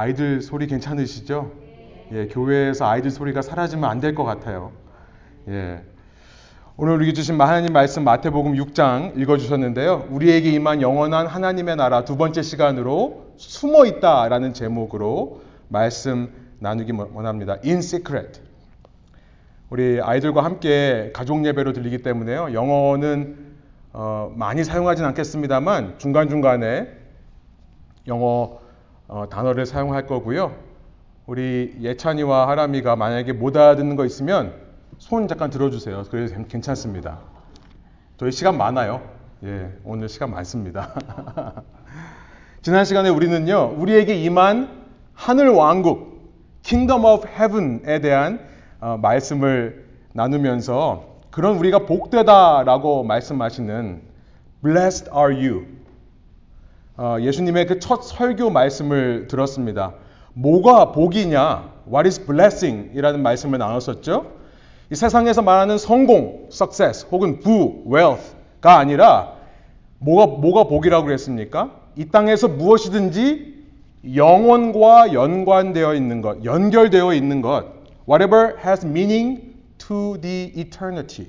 아이들 소리 괜찮으시죠? 예, 교회에서 아이들 소리가 사라지면 안 될 것 같아요. 예. 오늘 우리 주신 하나님 말씀 마태복음 6장 읽어주셨는데요. 우리에게 임한 영원한 하나님의 나라 두 번째 시간으로 숨어 있다라는 제목으로 말씀 나누기 원합니다. In secret. 우리 아이들과 함께 가족 예배로 들리기 때문에요. 영어는 어, 많이 사용하진 않겠습니다만 중간중간에 영어 어, 단어를 사용할 거고요. 우리 예찬이와 하람이가 만약에 못 알아듣는 거 있으면 손 잠깐 들어주세요. 그래서 괜찮습니다. 저희 시간 많아요. 예, 오늘 시간 많습니다. 지난 시간에 우리는요, 우리에게 임한 하늘 왕국, Kingdom of Heaven에 대한 어, 말씀을 나누면서 그런 우리가 복되다라고 말씀하시는 Blessed are you. 어, 예수님의 그 첫 설교 말씀을 들었습니다. 뭐가 복이냐? What is blessing? 이라는 말씀을 나눴었죠. 이 세상에서 말하는 성공, success, 혹은 부, wealth가 아니라 뭐가, 뭐가 복이라고 그랬습니까? 이 땅에서 무엇이든지 영원과 연관되어 있는 것, 연결되어 있는 것, whatever has meaning to the eternity.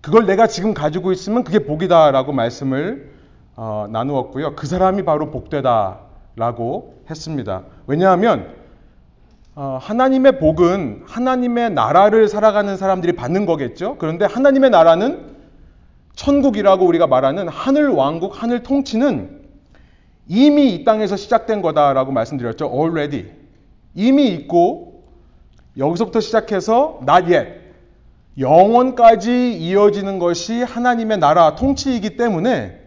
그걸 내가 지금 가지고 있으면 그게 복이다라고 말씀을 어, 나누었고요. 그 사람이 바로 복되다라고 했습니다. 왜냐하면 어, 하나님의 복은 하나님의 나라를 살아가는 사람들이 받는 거겠죠. 그런데 하나님의 나라는 천국이라고 우리가 말하는 하늘 왕국, 하늘 통치는 이미 이 땅에서 시작된 거다라고 말씀드렸죠. already. 이미 있고 여기서부터 시작해서 not yet. 영원까지 이어지는 것이 하나님의 나라 통치이기 때문에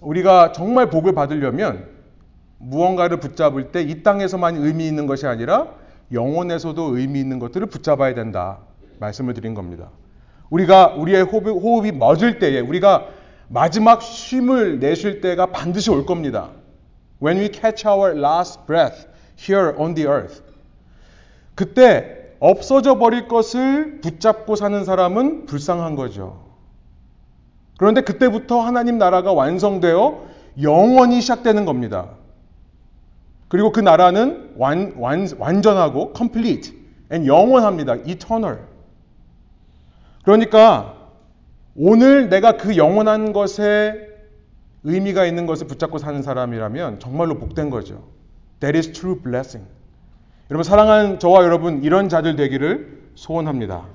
우리가 정말 복을 받으려면 무언가를 붙잡을 때 이 땅에서만 의미 있는 것이 아니라 영혼에서도 의미 있는 것들을 붙잡아야 된다. 말씀을 드린 겁니다. 우리가 우리의 호흡이, 호흡이 멎을 때에 우리가 마지막 쉼을 내쉴 때가 반드시 올 겁니다. When we catch our last breath here on the earth. 그때 없어져 버릴 것을 붙잡고 사는 사람은 불쌍한 거죠. 그런데 그때부터 하나님 나라가 완성되어 영원히 시작되는 겁니다. 그리고 그 나라는 완, 완, 완전하고 complete and 영원합니다. eternal. 그러니까 오늘 내가 그 영원한 것에 의미가 있는 것을 붙잡고 사는 사람이라면 정말로 복된 거죠. That is true blessing. 여러분 사랑하는 저와 여러분 이런 자들 되기를 소원합니다.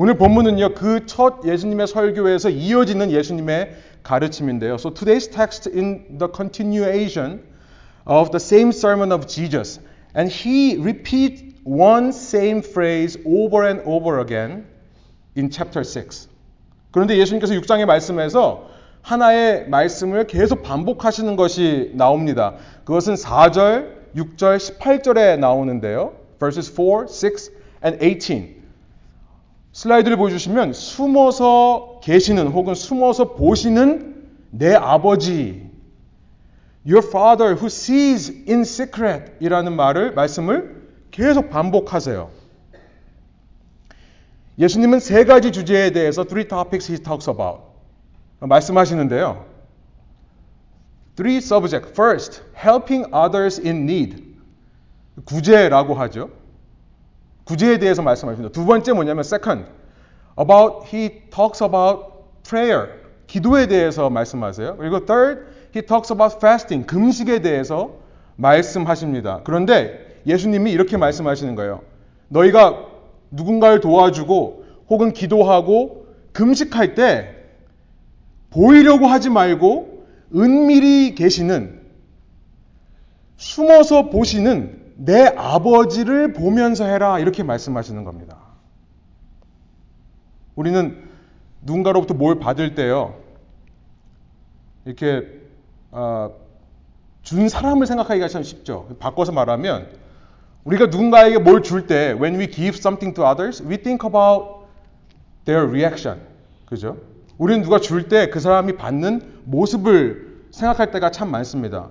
오늘 본문은요 그 첫 예수님의 설교에서 이어지는 예수님의 가르침인데요. So today's text in the continuation of the same sermon of Jesus. And he repeats one same phrase over and over again in chapter 6. 그런데 예수님께서 6장의 말씀에서 하나의 말씀을 계속 반복하시는 것이 나옵니다. 그것은 4절, 6절, 18절에 나오는데요. verses 4, 6 and 18. 슬라이드를 보여주시면 숨어서 계시는 혹은 숨어서 보시는 내 아버지 Your Father who sees in secret 이라는 말을, 말씀을 계속 반복하세요. 예수님은 세 가지 주제에 대해서 three topics he talks about 말씀하시는데요. Three subjects. First, helping others in need. 구제라고 하죠. 구제에 대해서 말씀하십니다. 두 번째 뭐냐면 second, about he talks about prayer. 기도에 대해서 말씀하세요. 그리고 third, he talks about fasting. 금식에 대해서 말씀하십니다. 그런데 예수님이 이렇게 말씀하시는 거예요. 너희가 누군가를 도와주고 혹은 기도하고 금식할 때 보이려고 하지 말고 은밀히 계시는 숨어서 보시는 내 아버지를 보면서 해라 이렇게 말씀하시는 겁니다. 우리는 누군가로부터 뭘 받을 때요 이렇게 어, 준 사람을 생각하기가 참 쉽죠. 바꿔서 말하면 우리가 누군가에게 뭘 줄 때 when we give something to others, we think about their reaction. 그죠? 우리는 누가 줄 때 그 사람이 받는 모습을 생각할 때가 참 많습니다.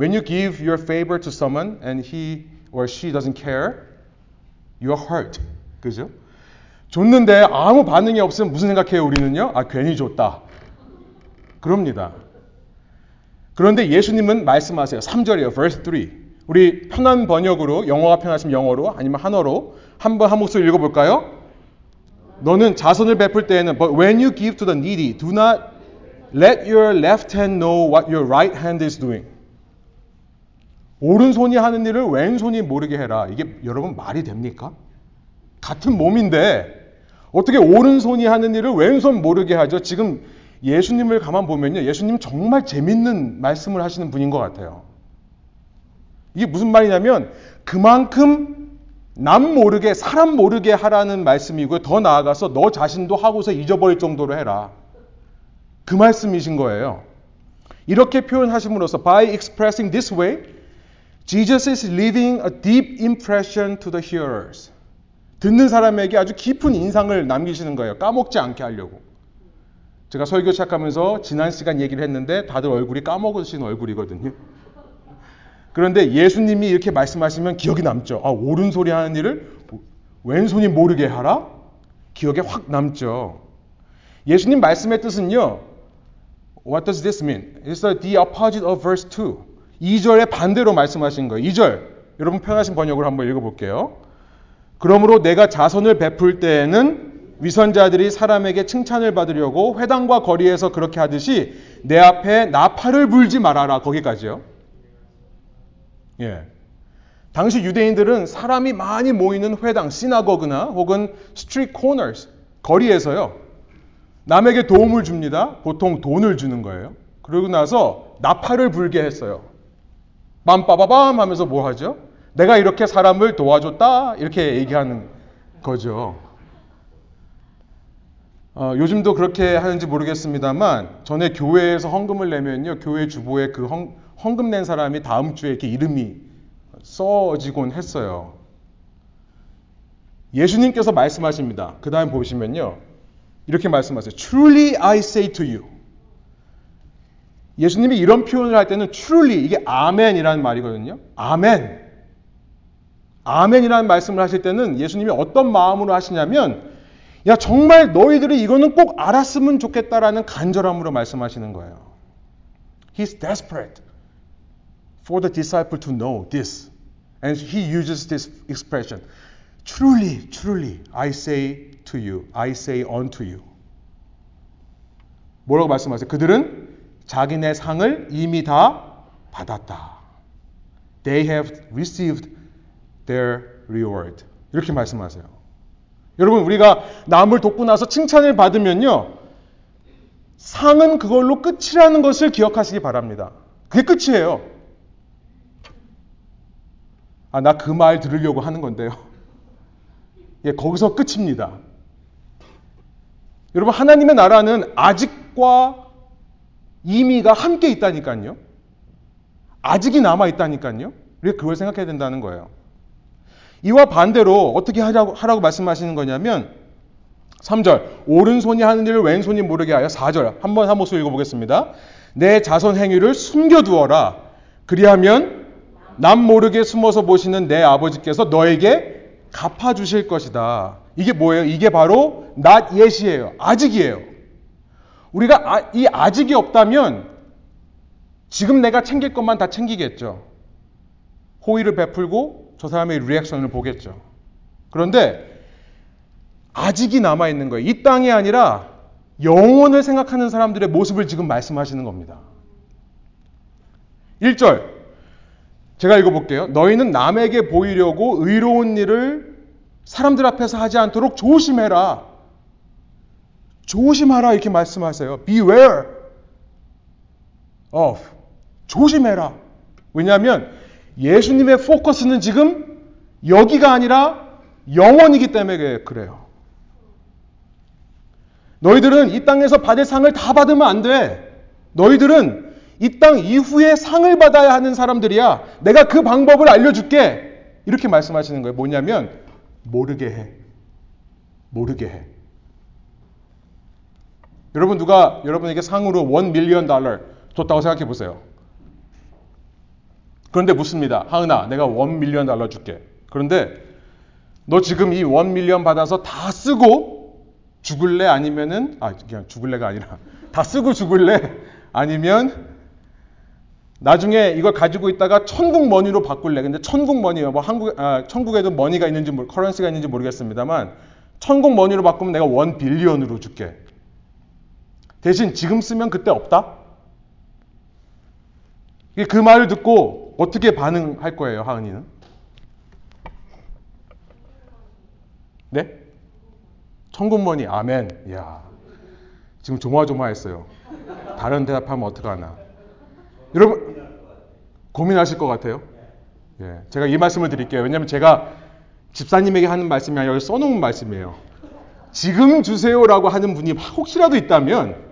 When you give your favor to someone and he or she doesn't care, you are hurt. 그죠? 줬는데 아무 반응이 없으면 무슨 생각해요, 우리는요? 아, 괜히 줬다. 그럽니다. 그런데 예수님은 말씀하세요. 3절이에요. verse 3. 우리 편한 번역으로 영어가 편하시면 영어로 아니면 한어로 한번 한 목소리 읽어볼까요? 너는 자선을 베풀 때에는 but when you give to the needy, do not let your left hand know what your right hand is doing. 오른손이 하는 일을 왼손이 모르게 해라. 이게 여러분 말이 됩니까? 같은 몸인데 어떻게 오른손이 하는 일을 왼손 모르게 하죠? 지금 예수님을 가만 보면요. 예수님 정말 재밌는 말씀을 하시는 분인 것 같아요. 이게 무슨 말이냐면 그만큼 남 모르게 사람 모르게 하라는 말씀이고요. 더 나아가서 너 자신도 하고서 잊어버릴 정도로 해라. 그 말씀이신 거예요. 이렇게 표현하심으로써 by expressing this way, Jesus is leaving a deep impression to the hearers. 듣는 사람에게 아주 깊은 인상을 남기시는 거예요. 까먹지 않게 하려고. 제가 설교 시작하면서 지난 시간 얘기를 했는데 다들 얼굴이 까먹으신 얼굴이거든요. 그런데 예수님이 이렇게 말씀하시면 기억이 남죠. 아, 오른손이 하는 일을 왼손이 모르게 하라? 기억에 확 남죠. 예수님 말씀의 뜻은요. What does this mean? It's the opposite of verse 2. 2절의 반대로 말씀하신 거예요. 2절. 여러분 편하신 번역을 한번 읽어볼게요. 그러므로 내가 자선을 베풀 때에는 위선자들이 사람에게 칭찬을 받으려고 회당과 거리에서 그렇게 하듯이 내 앞에 나팔을 불지 말아라. 거기까지요. 예. 당시 유대인들은 사람이 많이 모이는 회당, synagogue나 혹은 street corners, 거리에서요. 남에게 도움을 줍니다. 보통 돈을 주는 거예요. 그러고 나서 나팔을 불게 했어요. 빰빠바밤 하면서 뭐 하죠? 내가 이렇게 사람을 도와줬다 이렇게 얘기하는 거죠. 어, 요즘도 그렇게 하는지 모르겠습니다만 전에 교회에서 헌금을 내면요 교회 주보에 그 헌, 헌금 낸 사람이 다음 주에 이렇게 이름이 써지곤 했어요. 예수님께서 말씀하십니다. 그 다음 보시면요 이렇게 말씀하세요. Truly I say to you. 예수님이 이런 표현을 할 때는 truly 이게 아멘이라는 말이거든요. 아멘. 아멘이라는 말씀을 하실 때는 예수님이 어떤 마음으로 하시냐면 야 정말 너희들이 이거는 꼭 알았으면 좋겠다라는 간절함으로 말씀하시는 거예요. He's desperate for the disciple to know this. And he uses this expression. Truly, truly, I say to you, I say unto you. 뭐라고 말씀하세요? 그들은 자기네 상을 이미 다 받았다. They have received their reward. 이렇게 말씀하세요. 여러분, 우리가 남을 돕고 나서 칭찬을 받으면요. 상은 그걸로 끝이라는 것을 기억하시기 바랍니다. 그게 끝이에요. 아, 나 그 말 들으려고 하는 건데요. 예, 거기서 끝입니다. 여러분, 하나님의 나라는 아직과 이미가 함께 있다니까요. 아직이 남아 있다니까요. 우리가 그걸 생각해야 된다는 거예요. 이와 반대로 어떻게 하라고, 하라고 말씀하시는 거냐면 3절 오른손이 하는 일을 왼손이 모르게 하여 4절 한번 한 목소리 읽어보겠습니다. 내 자손 행위를 숨겨두어라. 그리하면 남 모르게 숨어서 보시는 내 아버지께서 너에게 갚아주실 것이다. 이게 뭐예요? 이게 바로 not yet이에요. 아직이에요. 우리가 아, 이 아직이 없다면 지금 내가 챙길 것만 다 챙기겠죠. 호의를 베풀고 저 사람의 리액션을 보겠죠. 그런데 아직이 남아 있는 거예요. 이 땅이 아니라 영혼을 생각하는 사람들의 모습을 지금 말씀하시는 겁니다. 1절. 제가 읽어볼게요. 너희는 남에게 보이려고 의로운 일을 사람들 앞에서 하지 않도록 조심해라. 조심하라 이렇게 말씀하세요. Beware of. 조심해라. 왜냐하면 예수님의 포커스는 지금 여기가 아니라 영원이기 때문에 그래요. 너희들은 이 땅에서 받을 상을 다 받으면 안 돼. 너희들은 이 땅 이후에 상을 받아야 하는 사람들이야. 내가 그 방법을 알려줄게. 이렇게 말씀하시는 거예요. 뭐냐면, 모르게 해. 모르게 해. 여러분 누가 여러분에게 상으로 one million dollar 줬다고 생각해 보세요. 그런데 묻습니다. 하은아, 내가 one million dollar 줄게. 그런데 너 지금 이 one million 받아서 다 쓰고 죽을래? 아니면은, 아, 그냥 죽을래가 아니라 다 쓰고 죽을래? 아니면 나중에 이걸 가지고 있다가 천국 money로 바꿀래. 근데 천국 money요. 뭐 한국 아, 천국에도 money가 있는지 모르, currency가 있는지 모르겠습니다만 천국 머니로 바꾸면 내가 원 빌리언으로 줄게. 대신 지금 쓰면 그때 없다. 그 말을 듣고 어떻게 반응할 거예요, 하은이는? 네? 천국 머니 아멘. 야 지금 조마조마했어요. 다른 대답하면 어떡하나. 여러분 고민하실 것 같아요. 예, 제가 이 말씀을 드릴게요. 왜냐하면 제가 집사님에게 하는 말씀이 아니라 여기 써놓은 말씀이에요. 지금 주세요라고 하는 분이 혹시라도 있다면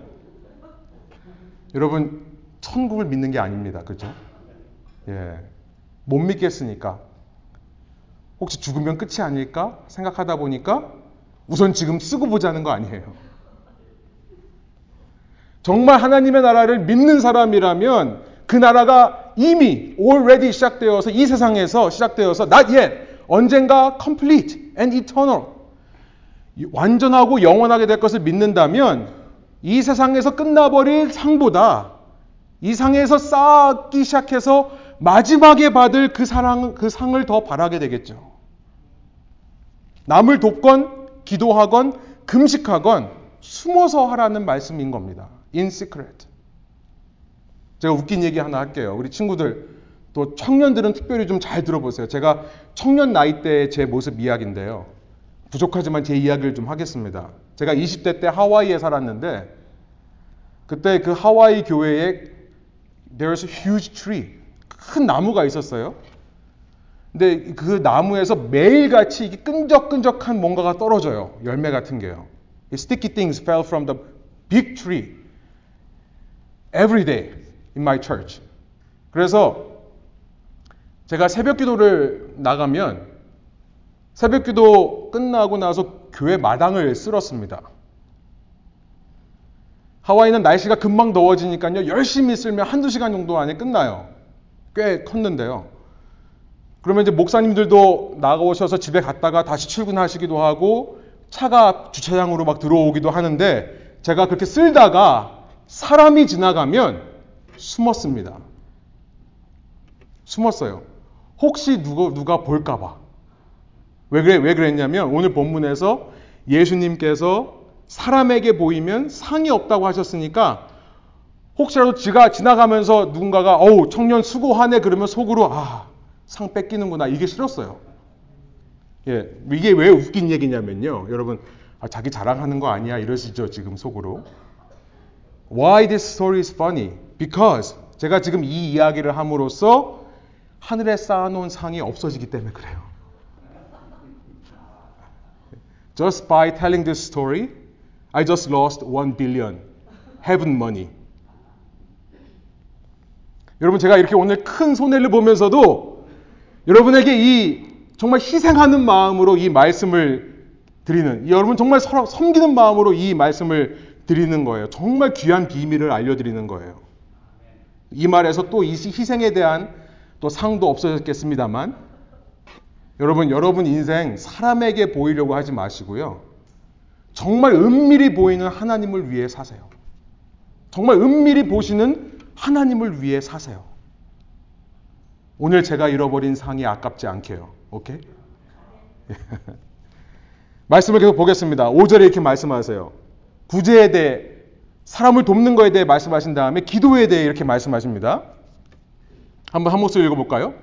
여러분 천국을 믿는 게 아닙니다. 그죠? 예, 못 믿겠으니까 혹시 죽으면 끝이 아닐까 생각하다 보니까 우선 지금 쓰고 보자는 거 아니에요. 정말 하나님의 나라를 믿는 사람이라면 그 나라가 이미 already 시작되어서 이 세상에서 시작되어서 not yet 언젠가 complete and eternal 완전하고 영원하게 될 것을 믿는다면 이 세상에서 끝나버릴 상보다 이 상에서 쌓기 시작해서 마지막에 받을 그 사랑, 그 상을 더 바라게 되겠죠. 남을 돕건, 기도하건, 금식하건, 숨어서 하라는 말씀인 겁니다. In secret. 제가 웃긴 얘기 하나 할게요. 우리 친구들, 또 청년들은 특별히 좀 잘 들어보세요. 제가 청년 나이 때의 제 모습 이야기인데요. 부족하지만 제 이야기를 좀 하겠습니다. 제가 20대 때 하와이에 살았는데, 그때 그 하와이 교회에 there's a huge tree. 큰 나무가 있었어요. 근데 그 나무에서 매일같이 이게 끈적끈적한 뭔가가 떨어져요. 열매 같은 게요. Sticky things fell from the big tree every day in my church. 그래서 제가 새벽 기도를 나가면 새벽 기도 끝나고 나서 교회 마당을 쓸었습니다. 하와이는 날씨가 금방 더워지니까요. 열심히 쓸면 한두 시간 정도 안에 끝나요. 꽤 컸는데요. 그러면 이제 목사님들도 나가오셔서 집에 갔다가 다시 출근하시기도 하고 차가 주차장으로 막 들어오기도 하는데 제가 그렇게 쓸다가 사람이 지나가면 숨었습니다. 숨었어요. 혹시 누가, 누가 볼까봐. 왜 그래, 왜 그랬냐면 오늘 본문에서 예수님께서 사람에게 보이면 상이 없다고 하셨으니까 혹시라도 지가 지나가면서 누군가가 어우 청년 수고하네 그러면 속으로 아 상 뺏기는구나 이게 싫었어요. 예, 이게 왜 웃긴 얘기냐면요, 여러분 아, 자기 자랑하는 거 아니야 이러시죠 지금 속으로. Why this story is funny? Because 제가 지금 이 이야기를 함으로써 하늘에 쌓아놓은 상이 없어지기 때문에 그래요. Just by telling this story, I just lost one billion heaven money. 여러분 제가 이렇게 오늘 큰 손해를 보면서도 여러분에게 이 정말 희생하는 마음으로 이 말씀을 드리는 여러분 정말 서로 섬기는 마음으로 이 말씀을 드리는 거예요. 정말 귀한 비밀을 알려드리는 거예요. 이 말에서 또 이 희생에 대한 또 상도 없어졌겠습니다만 여러분 여러분 인생 사람에게 보이려고 하지 마시고요. 정말 은밀히 보이는 하나님을 위해 사세요. 정말 은밀히 보시는 하나님을 위해 사세요. 오늘 제가 잃어버린 상이 아깝지 않게요. 오케이? 말씀을 계속 보겠습니다. 5절에 이렇게 말씀하세요. 구제에 대해 사람을 돕는 것에 대해 말씀하신 다음에 기도에 대해 이렇게 말씀하십니다. 한번 한 목소리 읽어볼까요?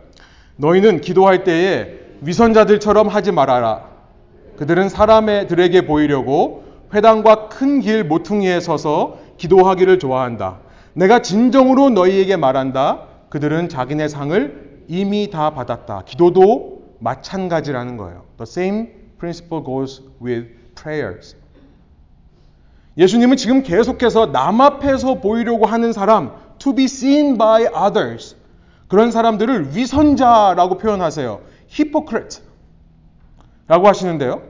너희는 기도할 때에 위선자들처럼 하지 말아라. 그들은 사람들에게 보이려고 회당과 큰 길 모퉁이에 서서 기도하기를 좋아한다. 내가 진정으로 너희에게 말한다. 그들은 자기네 상을 이미 다 받았다. 기도도 마찬가지라는 거예요. The same principle goes with prayers. 예수님은 지금 계속해서 남 앞에서 보이려고 하는 사람, to be seen by others. 그런 사람들을 위선자라고 표현하세요. Hypocrite. 라고 하시는데요.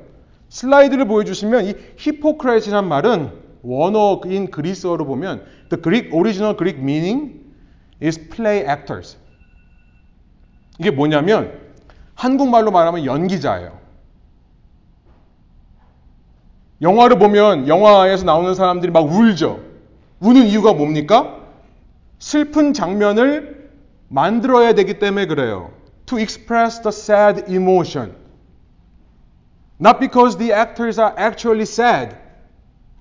슬라이드를 보여주시면 이 hypocrite이란 말은 원어인 그리스어로 보면 the Greek original Greek meaning is play actors. 이게 뭐냐면 한국말로 말하면 연기자예요. 영화를 보면 영화에서 나오는 사람들이 막 울죠. 우는 이유가 뭡니까? 슬픈 장면을 만들어야 되기 때문에 그래요. To express the sad emotion. Not because the actors are actually sad.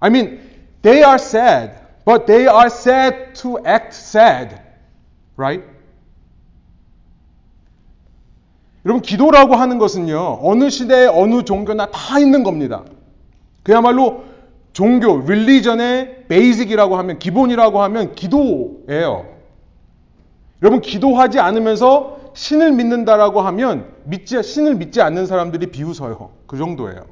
I mean, they are sad, but they are sad to act sad. Right? 여러분, 기도라고 하는 것은요, 어느 시대에 어느 종교나 다 있는 겁니다. 그야말로 종교, 릴리전의 베이직이라고 하면, 기본이라고 하면 기도예요. 여러분, 기도하지 않으면서 신을 믿는다라고 하면, 믿지, 신을 믿지 않는 사람들이 비웃어요. 그 정도예요.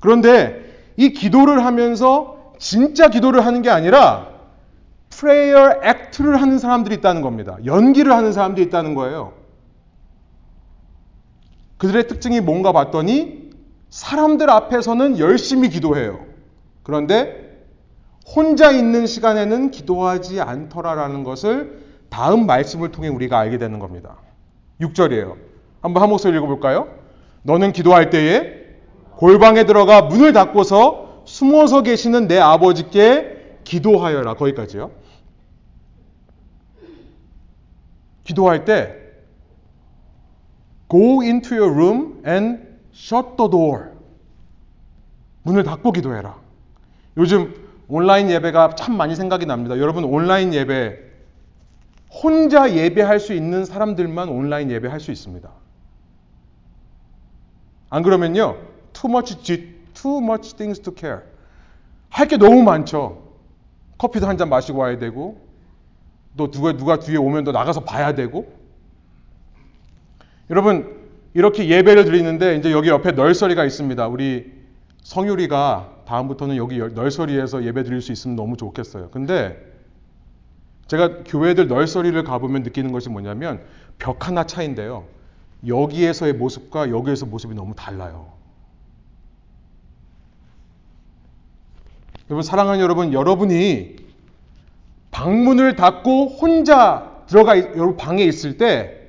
그런데 이 기도를 하면서 진짜 기도를 하는 게 아니라, prayer act를 하는 사람들이 있다는 겁니다. 연기를 하는 사람들이 있다는 거예요. 그들의 특징이 뭔가 봤더니 사람들 앞에서는 열심히 기도해요. 그런데 혼자 있는 시간에는 기도하지 않더라라는 것을 다음 말씀을 통해 우리가 알게 되는 겁니다. 6절이에요. 한번 한 목소리 읽어볼까요? 너는 기도할 때에 골방에 들어가 문을 닫고서 숨어서 계시는 내 아버지께 기도하여라. 거기까지요. 기도할 때 Go into your room and shut the door. 문을 닫고 기도해라. 요즘 온라인 예배가 참 많이 생각이 납니다. 여러분 온라인 예배 혼자 예배할 수 있는 사람들만 온라인 예배할 수 있습니다. 안 그러면요. too much too much things to care. 할 게 너무 많죠. 커피도 한 잔 마시고 와야 되고 또 누가 누가 뒤에 오면 또 나가서 봐야 되고 여러분 이렇게 예배를 드리는데 이제 여기 옆에 널서리가 있습니다. 우리 성유리가 다음부터는 여기 널서리에서 예배 드릴 수 있으면 너무 좋겠어요. 근데 제가 교회들 널서리를 가보면 느끼는 것이 뭐냐면 벽 하나 차인데요. 여기에서의 모습과 여기에서 모습이 너무 달라요. 여러분 사랑하는 여러분, 여러분이 방문을 닫고 혼자 들어가 여러분 방에 있을 때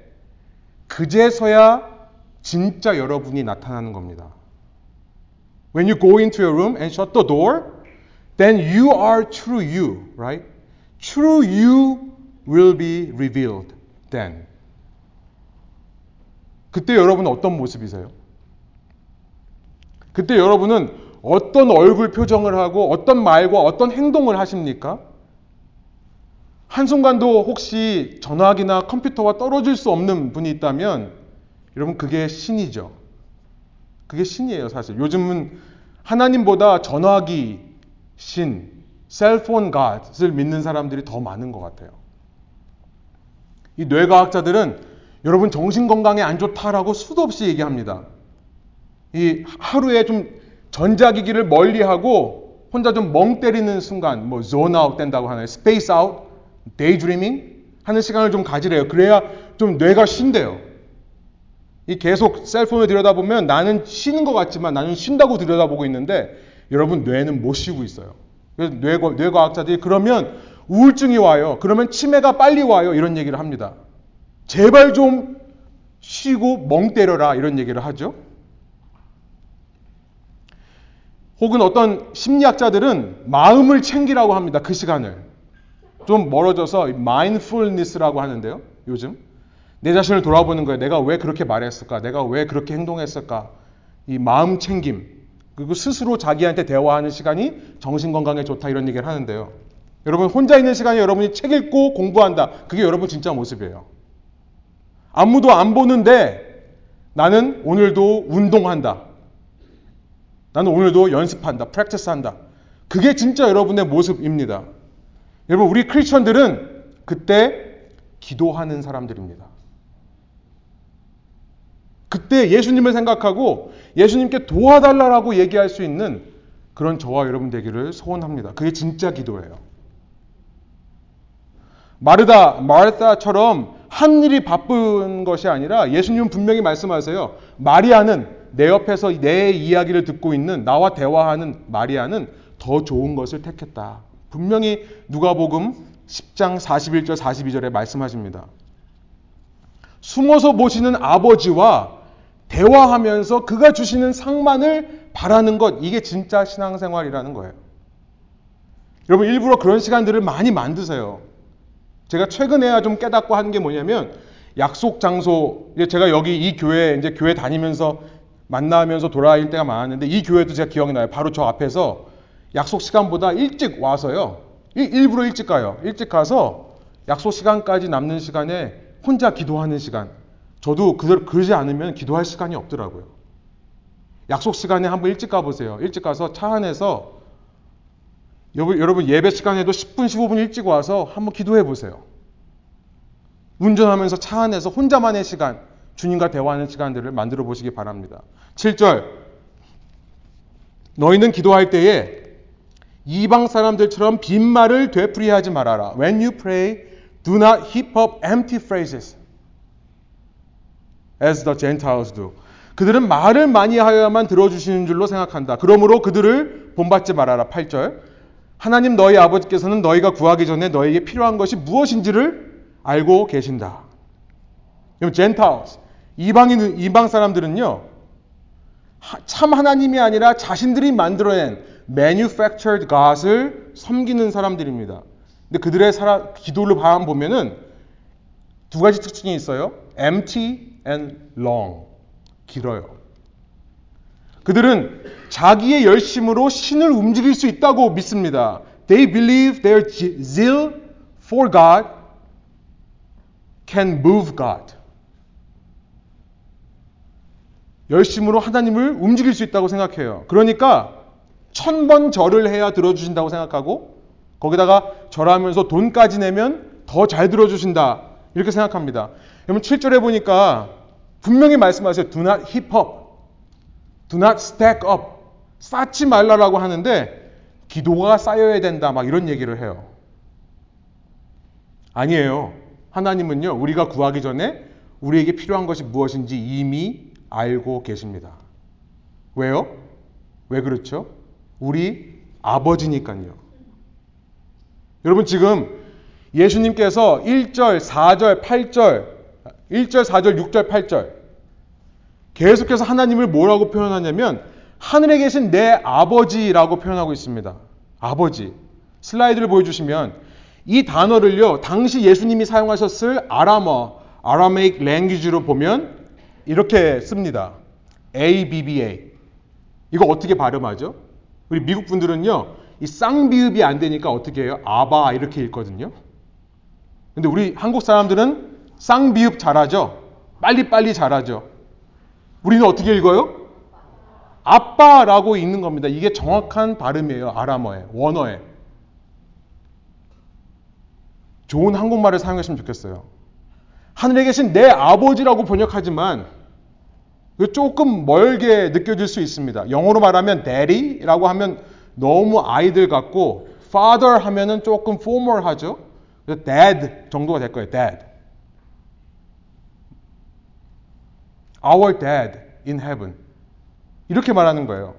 그제서야 진짜 여러분이 나타나는 겁니다. When you go into your room and shut the door, then you are true you, right? True you will be revealed then. 그때 여러분은 어떤 모습이세요? 그때 여러분은 어떤 얼굴 표정을 하고 어떤 말과 어떤 행동을 하십니까? 한순간도 혹시 전화기나 컴퓨터와 떨어질 수 없는 분이 있다면 여러분 그게 신이죠. 그게 신이에요, 사실. 요즘은 하나님보다 전화기 신, 셀폰 갓을 믿는 사람들이 더 많은 것 같아요. 이 뇌과학자들은 여러분 정신 건강에 안 좋다라고 수도 없이 얘기합니다. 이 하루에 좀 전자기기를 멀리하고 혼자 좀 멍 때리는 순간, 뭐 zone out 된다고 하나요? space out, daydreaming 하는 시간을 좀 가지래요. 그래야 좀 뇌가 쉰대요. 이 계속 cell phone을 들여다보면 나는 쉬는 것 같지만 나는 쉰다고 들여다보고 있는데 여러분 뇌는 못 쉬고 있어요. 그래서 뇌과, 뇌과학자들이 그러면 우울증이 와요. 그러면 치매가 빨리 와요. 이런 얘기를 합니다. 제발 좀 쉬고 멍 때려라. 이런 얘기를 하죠. 혹은 어떤 심리학자들은 마음을 챙기라고 합니다. 그 시간을. 좀 멀어져서 mindfulness라고 하는데요. 요즘 내 자신을 돌아보는 거예요. 내가 왜 그렇게 말했을까? 내가 왜 그렇게 행동했을까? 이 마음 챙김 그리고 스스로 자기한테 대화하는 시간이 정신 건강에 좋다 이런 얘기를 하는데요. 여러분 혼자 있는 시간에 여러분이 책 읽고 공부한다. 그게 여러분 진짜 모습이에요. 아무도 안 보는데 나는 오늘도 운동한다. 나는 오늘도 연습한다. 프랙티스 한다. 그게 진짜 여러분의 모습입니다. 여러분, 우리 크리스천들은 그때 기도하는 사람들입니다. 그때 예수님을 생각하고 예수님께 도와달라고 얘기할 수 있는 그런 저와 여러분 되기를 소원합니다. 그게 진짜 기도예요. 마르다, 마르다처럼 한 일이 바쁜 것이 아니라 예수님은 분명히 말씀하세요. 마리아는 내 옆에서 내 이야기를 듣고 있는 나와 대화하는 마리아는 더 좋은 것을 택했다. 분명히 누가복음 10장 41절 42절에 말씀하십니다. 숨어서 보시는 아버지와 대화하면서 그가 주시는 상만을 바라는 것 이게 진짜 신앙생활이라는 거예요. 여러분 일부러 그런 시간들을 많이 만드세요. 제가 최근에야 좀 깨닫고 한 게 뭐냐면 약속 장소 제가 여기 이 교회 이제 교회 다니면서 만나면서 돌아다닐 때가 많았는데 이 교회도 제가 기억이 나요. 바로 저 앞에서 약속 시간보다 일찍 와서요. 일부러 일찍 가요. 일찍 가서 약속 시간까지 남는 시간에 혼자 기도하는 시간. 저도 그대로 그러지 않으면 기도할 시간이 없더라고요. 약속 시간에 한번 일찍 가보세요. 일찍 가서 차 안에서 여러분 예배 시간에도 10분, 15분 일찍 와서 한번 기도해 보세요. 운전하면서 차 안에서 혼자만의 시간, 주님과 대화하는 시간들을 만들어 보시기 바랍니다. 7절. 너희는 기도할 때에 이방 사람들처럼 빈말을 되풀이하지 말아라. When you pray, do not heap up empty phrases as the Gentiles do. 그들은 말을 많이 하여야만 들어주시는 줄로 생각한다. 그러므로 그들을 본받지 말아라. 8절. 하나님 너희 아버지께서는 너희가 구하기 전에 너희에게 필요한 것이 무엇인지를 알고 계신다. 그럼 Gentiles, 이방인, 이방 사람들은요, 참 하나님이 아니라 자신들이 만들어낸 manufactured God을 섬기는 사람들입니다. 근데 그들의 사람, 기도를 보면은 두 가지 특징이 있어요. empty and long. 길어요. 그들은 자기의 열심으로 신을 움직일 수 있다고 믿습니다. They believe their zeal for God can move God. 열심으로 하나님을 움직일 수 있다고 생각해요. 그러니까 천 번 절을 해야 들어주신다고 생각하고 거기다가 절하면서 돈까지 내면 더 잘 들어주신다. 이렇게 생각합니다. 여러분 7절에 보니까 분명히 말씀하세요. Do not heap up. Do not stack up. 쌓지 말라라고 하는데 기도가 쌓여야 된다. 막 이런 얘기를 해요. 아니에요. 하나님은요, 우리가 구하기 전에 우리에게 필요한 것이 무엇인지 이미 알고 계십니다. 왜요? 왜 그렇죠? 우리 아버지니까요. 여러분 지금 예수님께서 1절, 4절, 8절, 1절, 4절, 6절, 8절 계속해서 하나님을 뭐라고 표현하냐면 하늘에 계신 내 아버지라고 표현하고 있습니다. 아버지. 슬라이드를 보여주시면 이 단어를요, 당시 예수님이 사용하셨을 아람어, 아라메익 랭귀지로 보면 이렇게 씁니다. ABBA. 이거 어떻게 발음하죠? 우리 미국 분들은요, 이 쌍비읍이 안 되니까 어떻게 해요? 아바 이렇게 읽거든요. 근데 우리 한국 사람들은 쌍비읍 잘하죠? 빨리빨리 잘하죠? 우리는 어떻게 읽어요? 아빠라고 읽는 겁니다. 이게 정확한 발음이에요. 아람어에, 원어에. 좋은 한국말을 사용했으면 좋겠어요. 하늘에 계신 내 아버지라고 번역하지만 조금 멀게 느껴질 수 있습니다. 영어로 말하면 daddy라고 하면 너무 아이들 같고 father 하면은 조금 formal하죠. 그래서 dad 정도가 될 거예요. dad. Our dad in heaven. 이렇게 말하는 거예요.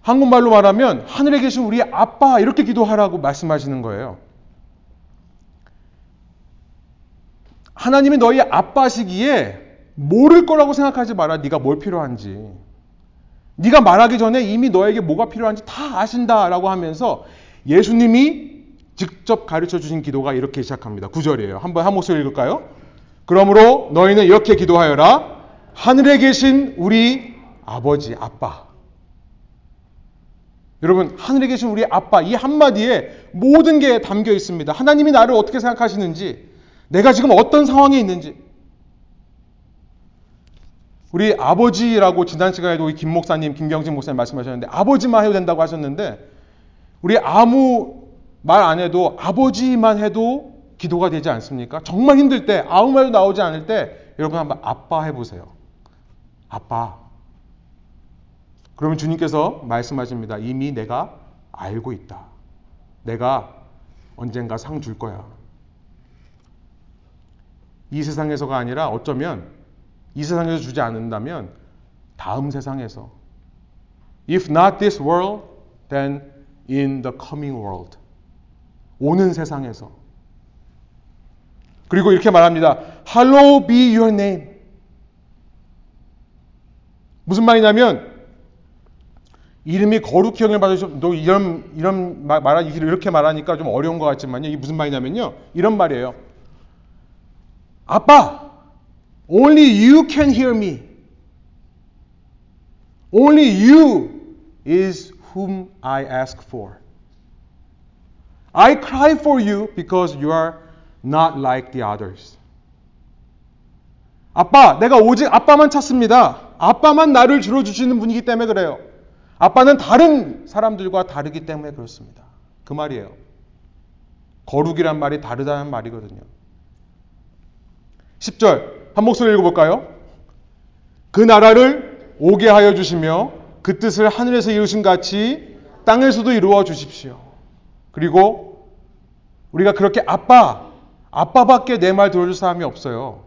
한국말로 말하면 하늘에 계신 우리 아빠 이렇게 기도하라고 말씀하시는 거예요. 하나님이 너희 아빠시기에 모를 거라고 생각하지 마라. 네가 뭘 필요한지. 네가 말하기 전에 이미 너에게 뭐가 필요한지 다 아신다라고 하면서 예수님이 직접 가르쳐 주신 기도가 이렇게 시작합니다. 9절이에요. 한번 한 목소리 읽을까요? 그러므로 너희는 이렇게 기도하여라. 하늘에 계신 우리 아버지, 아빠. 여러분, 하늘에 계신 우리 아빠, 이 한마디에 모든 게 담겨 있습니다. 하나님이 나를 어떻게 생각하시는지, 내가 지금 어떤 상황에 있는지. 우리 아버지라고 지난 시간에도 김 목사님, 김경진 목사님 말씀하셨는데, 아버지만 해도 된다고 하셨는데, 우리 아무 말 안 해도 아버지만 해도 기도가 되지 않습니까? 정말 힘들 때, 아무 말도 나오지 않을 때, 여러분 한번 아빠 해보세요. 아빠. 그러면 주님께서 말씀하십니다. 이미 내가 알고 있다. 내가 언젠가 상 줄 거야. 이 세상에서가 아니라 어쩌면 이 세상에서 주지 않는다면 다음 세상에서 If not this world, then in the coming world. 오는 세상에서. 그리고 이렇게 말합니다. Hallowed be your name. 무슨 말이냐면 이름이 거룩히 영을 받으셔. 너 이런 이런 말 이렇게 말하니까 좀 어려운 것 같지만요. 이게 무슨 말이냐면요. 이런 말이에요. 아빠, only you can hear me. Only you is whom I ask for. I cry for you because you are not like the others. 아빠, 내가 오직 아빠만 찾습니다. 아빠만 나를 들어주시는 분이기 때문에 그래요. 아빠는 다른 사람들과 다르기 때문에 그렇습니다. 그 말이에요. 거룩이란 말이 다르다는 말이거든요. 10절, 한 목소리 읽어볼까요? 그 나라를 오게 하여 주시며 그 뜻을 하늘에서 이루신 같이 땅에서도 이루어 주십시오. 그리고 우리가 그렇게 아빠, 아빠밖에 내 말 들어줄 사람이 없어요.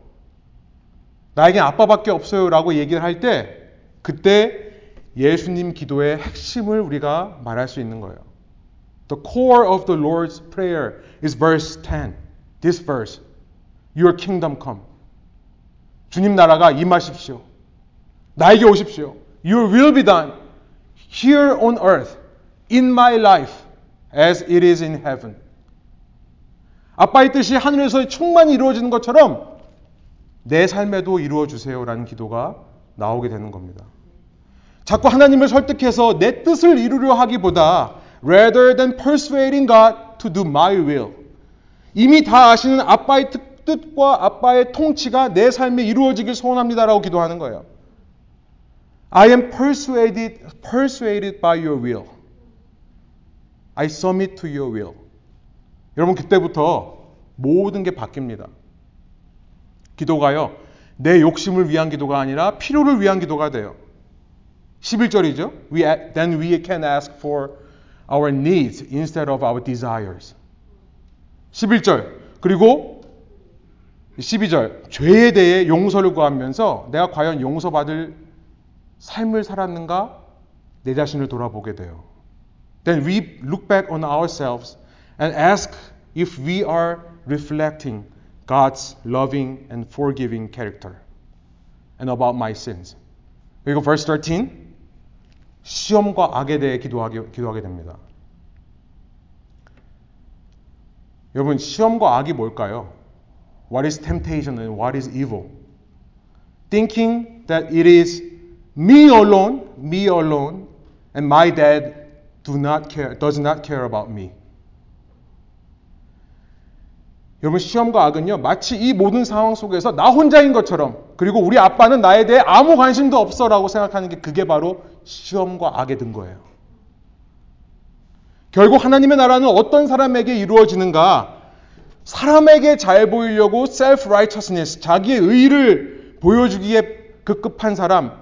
나에게 아빠밖에 없어요 라고 얘기를 할 때 그때 예수님 기도의 핵심을 우리가 말할 수 있는 거예요. The core of the Lord's prayer is verse 10. This verse. Your kingdom come. 주님 나라가 임하십시오. 나에게 오십시오. Your will be done here on earth in my life as it is in heaven. 아빠의 뜻이 하늘에서 충만히 이루어지는 것처럼 내 삶에도 이루어 주세요라는 기도가 나오게 되는 겁니다. 자꾸 하나님을 설득해서 내 뜻을 이루려 하기보다 rather than persuading God to do my will 이미 다 아시는 아빠의 뜻과 아빠의 통치가 내 삶에 이루어지길 소원합니다라고 기도하는 거예요. I am persuaded persuaded by your will. I submit to your will. 여러분 그때부터 모든 게 바뀝니다. 기도가요. 내 욕심을 위한 기도가 아니라 필요를 위한 기도가 돼요. 11절이죠. We, then we can ask for our needs instead of our desires. 11절. 그리고 12절. 죄에 대해 용서를 구하면서 내가 과연 용서받을 삶을 살았는가? 내 자신을 돌아보게 돼요. Then we look back on ourselves and ask if we are reflecting God's loving and forgiving character and about my sins. 그리고 verse 13 시험과 악에 대해 기도하게, 기도하게 됩니다. 여러분 시험과 악이 뭘까요? What is temptation and what is evil? Thinking that it is me alone, me alone, and my dad do not care, does not care about me. 여러분 시험과 악은요 마치 이 모든 상황 속에서 나 혼자인 것처럼 그리고 우리 아빠는 나에 대해 아무 관심도 없어라고 생각하는 게 그게 바로 시험과 악의 근거예요. 결국 하나님의 나라는 어떤 사람에게 이루어지는가? 사람에게 잘 보이려고 self righteousness 자기의 의를 보여주기에 급급한 사람.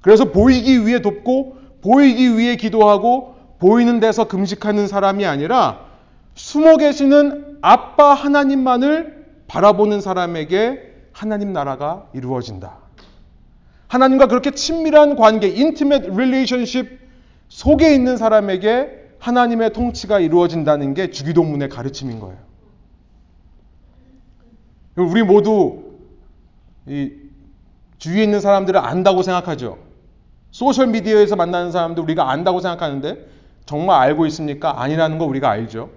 그래서 보이기 위해 돕고 보이기 위해 기도하고 보이는 데서 금식하는 사람이 아니라 숨어 계시는 아빠 하나님만을 바라보는 사람에게 하나님 나라가 이루어진다. 하나님과 그렇게 친밀한 관계, intimate relationship 속에 있는 사람에게 하나님의 통치가 이루어진다는 게 주기도문의 가르침인 거예요. 우리 모두 이 주위에 있는 사람들을 안다고 생각하죠. 소셜 미디어에서 만나는 사람들 우리가 안다고 생각하는데 정말 알고 있습니까? 아니라는 거 우리가 알죠.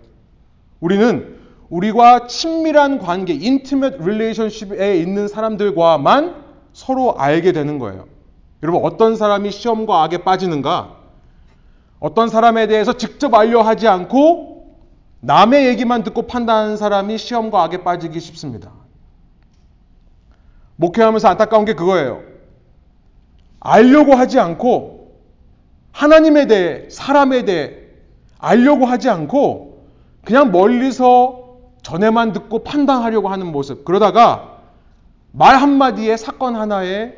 우리는 우리와 친밀한 관계, intimate relationship에 있는 사람들과만 서로 알게 되는 거예요. 여러분, 어떤 사람이 시험과 악에 빠지는가? 어떤 사람에 대해서 직접 알려 하지 않고 남의 얘기만 듣고 판단하는 사람이 시험과 악에 빠지기 쉽습니다. 목회하면서 안타까운 게 그거예요. 알려고 하지 않고 하나님에 대해, 사람에 대해 알려고 하지 않고 그냥 멀리서 전에만 듣고 판단하려고 하는 모습. 그러다가 말 한마디에 사건 하나에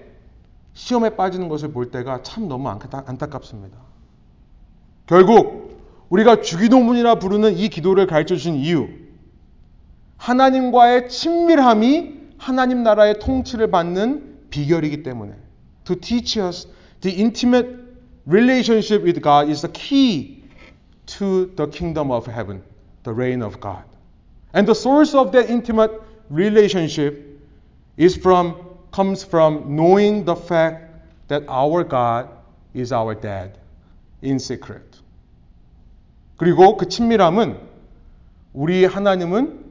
시험에 빠지는 것을 볼 때가 참 너무 안타깝습니다. 결국 우리가 주기도문이라 부르는 이 기도를 가르쳐 주신 이유. 하나님과의 친밀함이 하나님 나라의 통치를 받는 비결이기 때문에. To teach us the intimate relationship with God is the key to the kingdom of heaven. The reign of God. And the source of that intimate relationship is from comes from knowing the fact that our God is our dad in secret. 그리고 그 친밀함은 우리 하나님은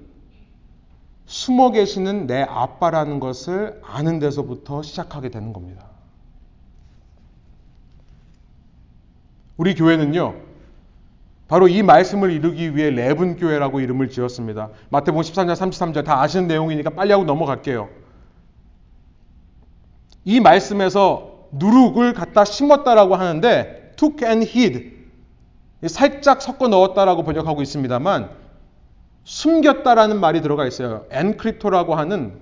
숨어 계시는 내 아빠라는 것을 아는 데서부터 시작하게 되는 겁니다. 우리 교회는요, 바로 이 말씀을 이루기 위해 레븐 교회라고 이름을 지었습니다. 마태복음 13장 33절 다 아시는 내용이니까 빨리 하고 넘어갈게요. 이 말씀에서 누룩을 갖다 심었다라고 하는데 took and hid 살짝 섞어 넣었다라고 번역하고 있습니다만 숨겼다라는 말이 들어가 있어요. 엔크립토라고 하는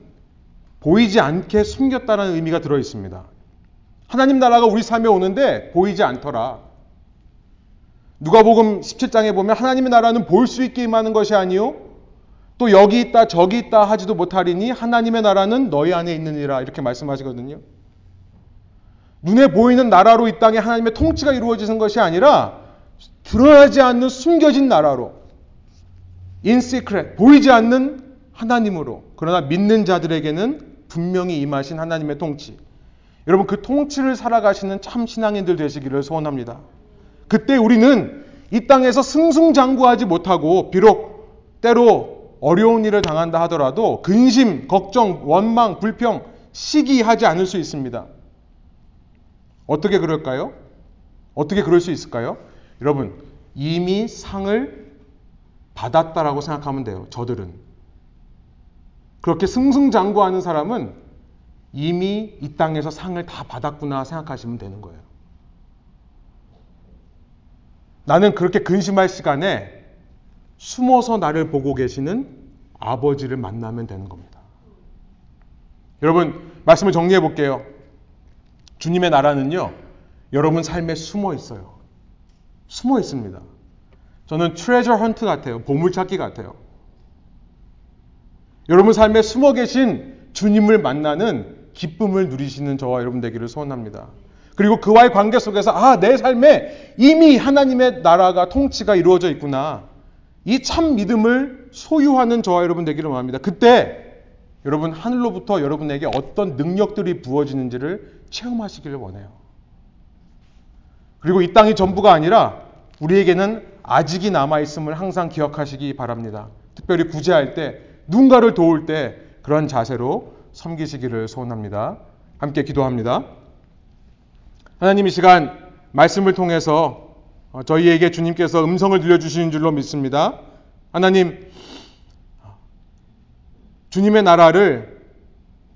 보이지 않게 숨겼다라는 의미가 들어 있습니다. 하나님 나라가 우리 삶에 오는데 보이지 않더라. 누가복음 17장에 보면 하나님의 나라는 볼 수 있게 임하는 것이 아니요 또 여기 있다 저기 있다 하지도 못하리니 하나님의 나라는 너희 안에 있느니라 이렇게 말씀하시거든요. 눈에 보이는 나라로 이 땅에 하나님의 통치가 이루어지는 것이 아니라 드러나지 않는 숨겨진 나라로 in secret 보이지 않는 하나님으로 그러나 믿는 자들에게는 분명히 임하신 하나님의 통치. 여러분 그 통치를 살아가시는 참 신앙인들 되시기를 소원합니다. 그때 우리는 이 땅에서 승승장구하지 못하고 비록 때로 어려운 일을 당한다 하더라도 근심, 걱정, 원망, 불평, 시기하지 않을 수 있습니다. 어떻게 그럴까요? 어떻게 그럴 수 있을까요? 여러분, 이미 상을 받았다라고 생각하면 돼요. 저들은. 그렇게 승승장구하는 사람은 이미 이 땅에서 상을 다 받았구나 생각하시면 되는 거예요. 나는 그렇게 근심할 시간에 숨어서 나를 보고 계시는 아버지를 만나면 되는 겁니다. 여러분, 말씀을 정리해 볼게요. 주님의 나라는요, 여러분 삶에 숨어 있어요. 숨어 있습니다. 저는 트레저 헌트 같아요. 보물찾기 같아요. 여러분 삶에 숨어 계신 주님을 만나는 기쁨을 누리시는 저와 여러분 되기를 소원합니다. 그리고 그와의 관계 속에서 아, 내 삶에 이미 하나님의 나라가 통치가 이루어져 있구나. 이 참 믿음을 소유하는 저와 여러분 되기를 원합니다. 그때 여러분 하늘로부터 여러분에게 어떤 능력들이 부어지는지를 체험하시기를 원해요. 그리고 이 땅이 전부가 아니라 우리에게는 아직이 남아있음을 항상 기억하시기 바랍니다. 특별히 구제할 때, 누군가를 도울 때 그런 자세로 섬기시기를 소원합니다. 함께 기도합니다. 하나님 이 시간 말씀을 통해서 어, 저희에게 주님께서 음성을 들려주시는 줄로 믿습니다. 하나님, 주님의 나라를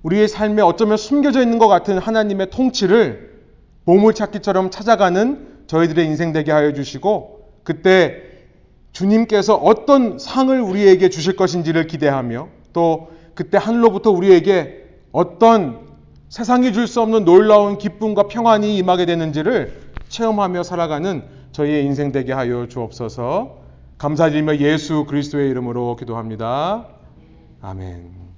우리의 삶에 어쩌면 숨겨져 있는 것 같은 하나님의 통치를 보물찾기처럼 찾아가는 저희들의 인생 되게 하여 주시고 그때 주님께서 어떤 상을 우리에게 주실 것인지를 기대하며 또 그때 하늘로부터 우리에게 어떤 세상이 줄 수 없는 놀라운 기쁨과 평안이 임하게 되는지를 체험하며 살아가는 저희의 인생 되게 하여 주옵소서. 감사드리며 예수 그리스도의 이름으로 기도합니다. 아멘.